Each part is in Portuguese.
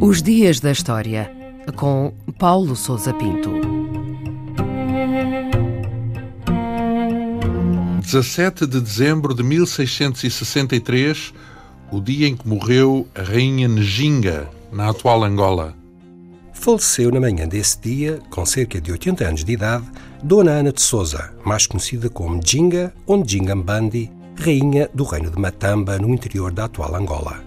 Os Dias da História, com Paulo Souza Pinto. 17 de dezembro de 1663, o dia em que morreu a rainha Njinga, na atual Angola. Faleceu na manhã desse dia, com cerca de 80 anos de idade, Dona Ana de Souza, mais conhecida como Njinga ou Njinga Mbandi, rainha do reino de Matamba, no interior da atual Angola.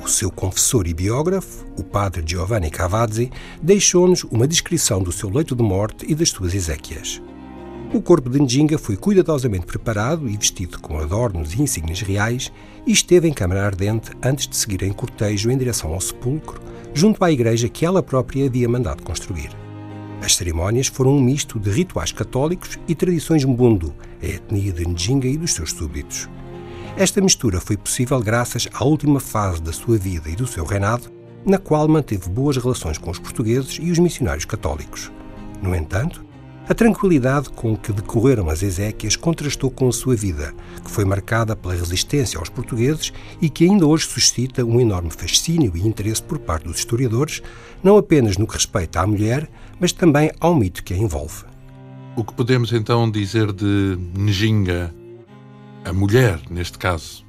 O seu confessor e biógrafo, o padre Giovanni Cavazzi, deixou-nos uma descrição do seu leito de morte e das suas exéquias. O corpo de Njinga foi cuidadosamente preparado e vestido com adornos e insígnias reais e esteve em câmara ardente antes de seguir em cortejo em direção ao sepulcro, junto à igreja que ela própria havia mandado construir. As cerimónias foram um misto de rituais católicos e tradições mbundu, a etnia de Njinga e dos seus súbditos. Esta mistura foi possível graças à última fase da sua vida e do seu reinado, na qual manteve boas relações com os portugueses e os missionários católicos. No entanto, a tranquilidade com que decorreram as Ezequias contrastou com a sua vida, que foi marcada pela resistência aos portugueses e que ainda hoje suscita um enorme fascínio e interesse por parte dos historiadores, não apenas no que respeita à mulher, mas também ao mito que a envolve. O que podemos então dizer de Njinga, a mulher, neste caso.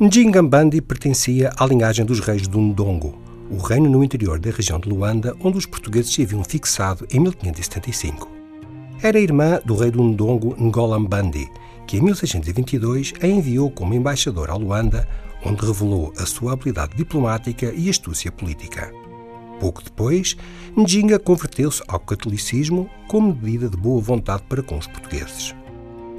Njingambandi pertencia à linhagem dos reis do Ndongo, o reino no interior da região de Luanda, onde os portugueses se haviam fixado em 1575. Era irmã do rei do Ndongo Ngolambandi, que em 1622 a enviou como embaixador a Luanda, onde revelou a sua habilidade diplomática e astúcia política. Pouco depois, Njinga converteu-se ao catolicismo como medida de boa vontade para com os portugueses.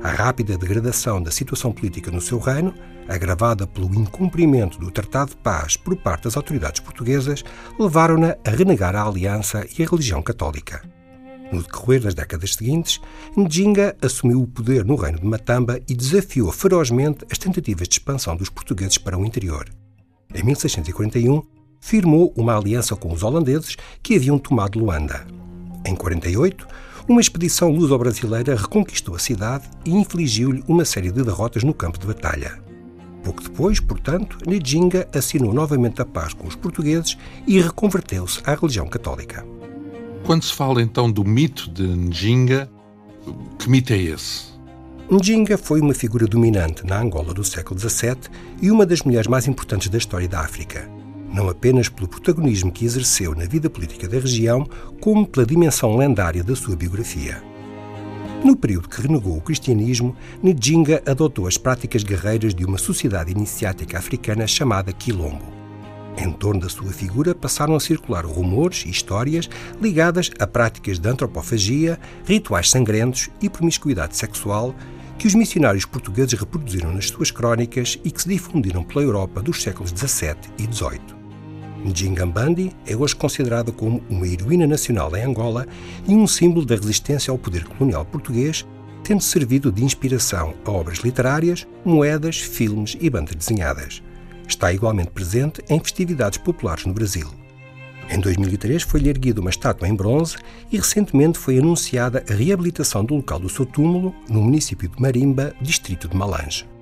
A rápida degradação da situação política no seu reino, agravada pelo incumprimento do Tratado de Paz por parte das autoridades portuguesas, levaram-na a renegar a aliança e a religião católica. No decorrer das décadas seguintes, Njinga assumiu o poder no reino de Matamba e desafiou ferozmente as tentativas de expansão dos portugueses para o interior. Em 1641, firmou uma aliança com os holandeses que haviam tomado Luanda. Em 48, uma expedição luso-brasileira reconquistou a cidade e infligiu-lhe uma série de derrotas no campo de batalha. Pouco depois, portanto, Njinga assinou novamente a paz com os portugueses e reconverteu-se à religião católica. Quando se fala então do mito de Njinga, que mito é esse? Njinga foi uma figura dominante na Angola do século XVII e uma das mulheres mais importantes da história da África não apenas pelo protagonismo que exerceu na vida política da região, como pela dimensão lendária da sua biografia. No período que renegou o cristianismo, Njinga adotou as práticas guerreiras de uma sociedade iniciática africana chamada Quilombo. Em torno da sua figura passaram a circular rumores e histórias ligadas a práticas de antropofagia, rituais sangrentos e promiscuidade sexual que os missionários portugueses reproduziram nas suas crónicas e que se difundiram pela Europa dos séculos XVII e XVIII. Njingambandi é hoje considerada como uma heroína nacional em Angola e um símbolo da resistência ao poder colonial português, tendo servido de inspiração a obras literárias, moedas, filmes e bandas desenhadas. Está igualmente presente em festividades populares no Brasil. Em 2003 foi-lhe erguida uma estátua em bronze e recentemente foi anunciada a reabilitação do local do seu túmulo no município de Marimba, distrito de Malange.